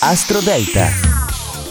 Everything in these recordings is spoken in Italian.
Astro Delta.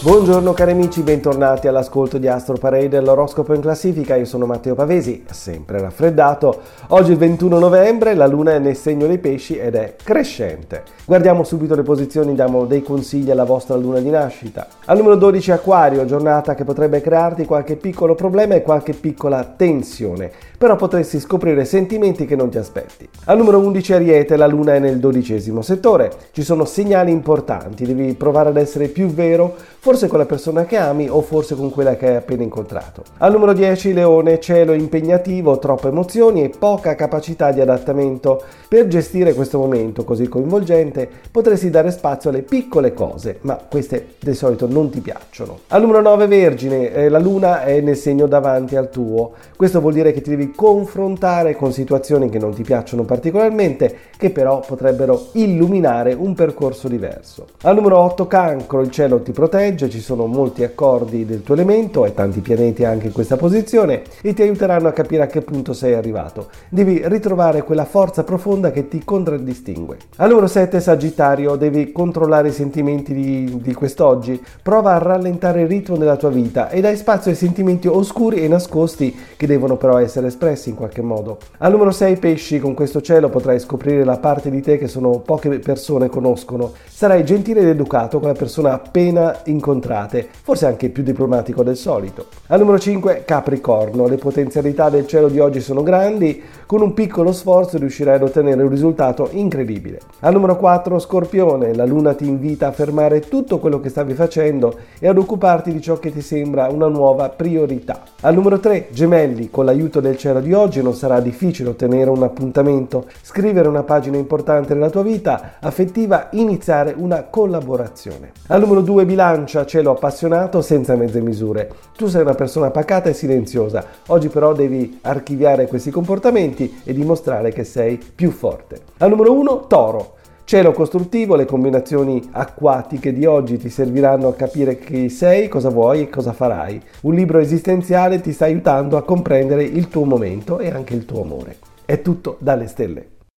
Buongiorno cari amici, bentornati all'ascolto di Astro Parade dell'oroscopo in classifica. Io sono Matteo Pavesi, sempre raffreddato. Oggi è il 21 novembre, la luna è nel segno dei pesci ed è crescente. Guardiamo subito le posizioni, diamo dei consigli alla vostra luna di nascita. Al numero 12 Aquario, giornata che potrebbe crearti qualche piccolo problema e qualche piccola tensione, però potresti scoprire sentimenti che non ti aspetti. Al numero 11 Ariete, la luna è nel dodicesimo settore. Ci sono segnali importanti, devi provare ad essere più vero, forse con la persona che ami o forse con quella che hai appena incontrato. Al numero 10 Leone, cielo impegnativo, troppe emozioni e poca capacità di adattamento. Per gestire questo momento così coinvolgente potresti dare spazio alle piccole cose, ma queste di solito non ti piacciono. Al numero 9 Vergine, eh, la luna è nel segno davanti al tuo. Questo vuol dire che ti devi confrontare con situazioni che non ti piacciono particolarmente, che però potrebbero illuminare un percorso diverso. Al numero 8 Cancro, il cielo ti protegge legge ci sono molti accordi del tuo elemento e tanti pianeti anche in questa posizione e ti aiuteranno a capire a che punto sei arrivato. Devi ritrovare quella forza profonda che ti contraddistingue. Al numero 7 Sagittario devi controllare i sentimenti di, di quest'oggi, prova a rallentare il ritmo della tua vita e dai spazio ai sentimenti oscuri e nascosti che devono però essere espressi in qualche modo. Al numero 6 Pesci con questo cielo potrai scoprire la parte di te che sono poche persone conoscono. Sarai gentile ed educato con la persona appena incontrata incontrate, forse anche più diplomatico del solito. Al numero 5 Capricorno, le potenzialità del cielo di oggi sono grandi, con un piccolo sforzo riuscirai ad ottenere un risultato incredibile. Al numero 4 Scorpione, la luna ti invita a fermare tutto quello che stavi facendo e ad occuparti di ciò che ti sembra una nuova priorità. Al numero 3 Gemelli, con l'aiuto del cielo di oggi non sarà difficile ottenere un appuntamento, scrivere una pagina importante nella tua vita affettiva, iniziare una collaborazione. Al numero 2 Bilancia, cielo appassionato senza mezze misure. Tu sei una persona pacata e silenziosa, oggi però devi archiviare questi comportamenti e dimostrare che sei più forte. Al numero 1, Toro. Cielo costruttivo, le combinazioni acquatiche di oggi ti serviranno a capire chi sei, cosa vuoi e cosa farai. Un libro esistenziale ti sta aiutando a comprendere il tuo momento e anche il tuo amore. È tutto dalle stelle.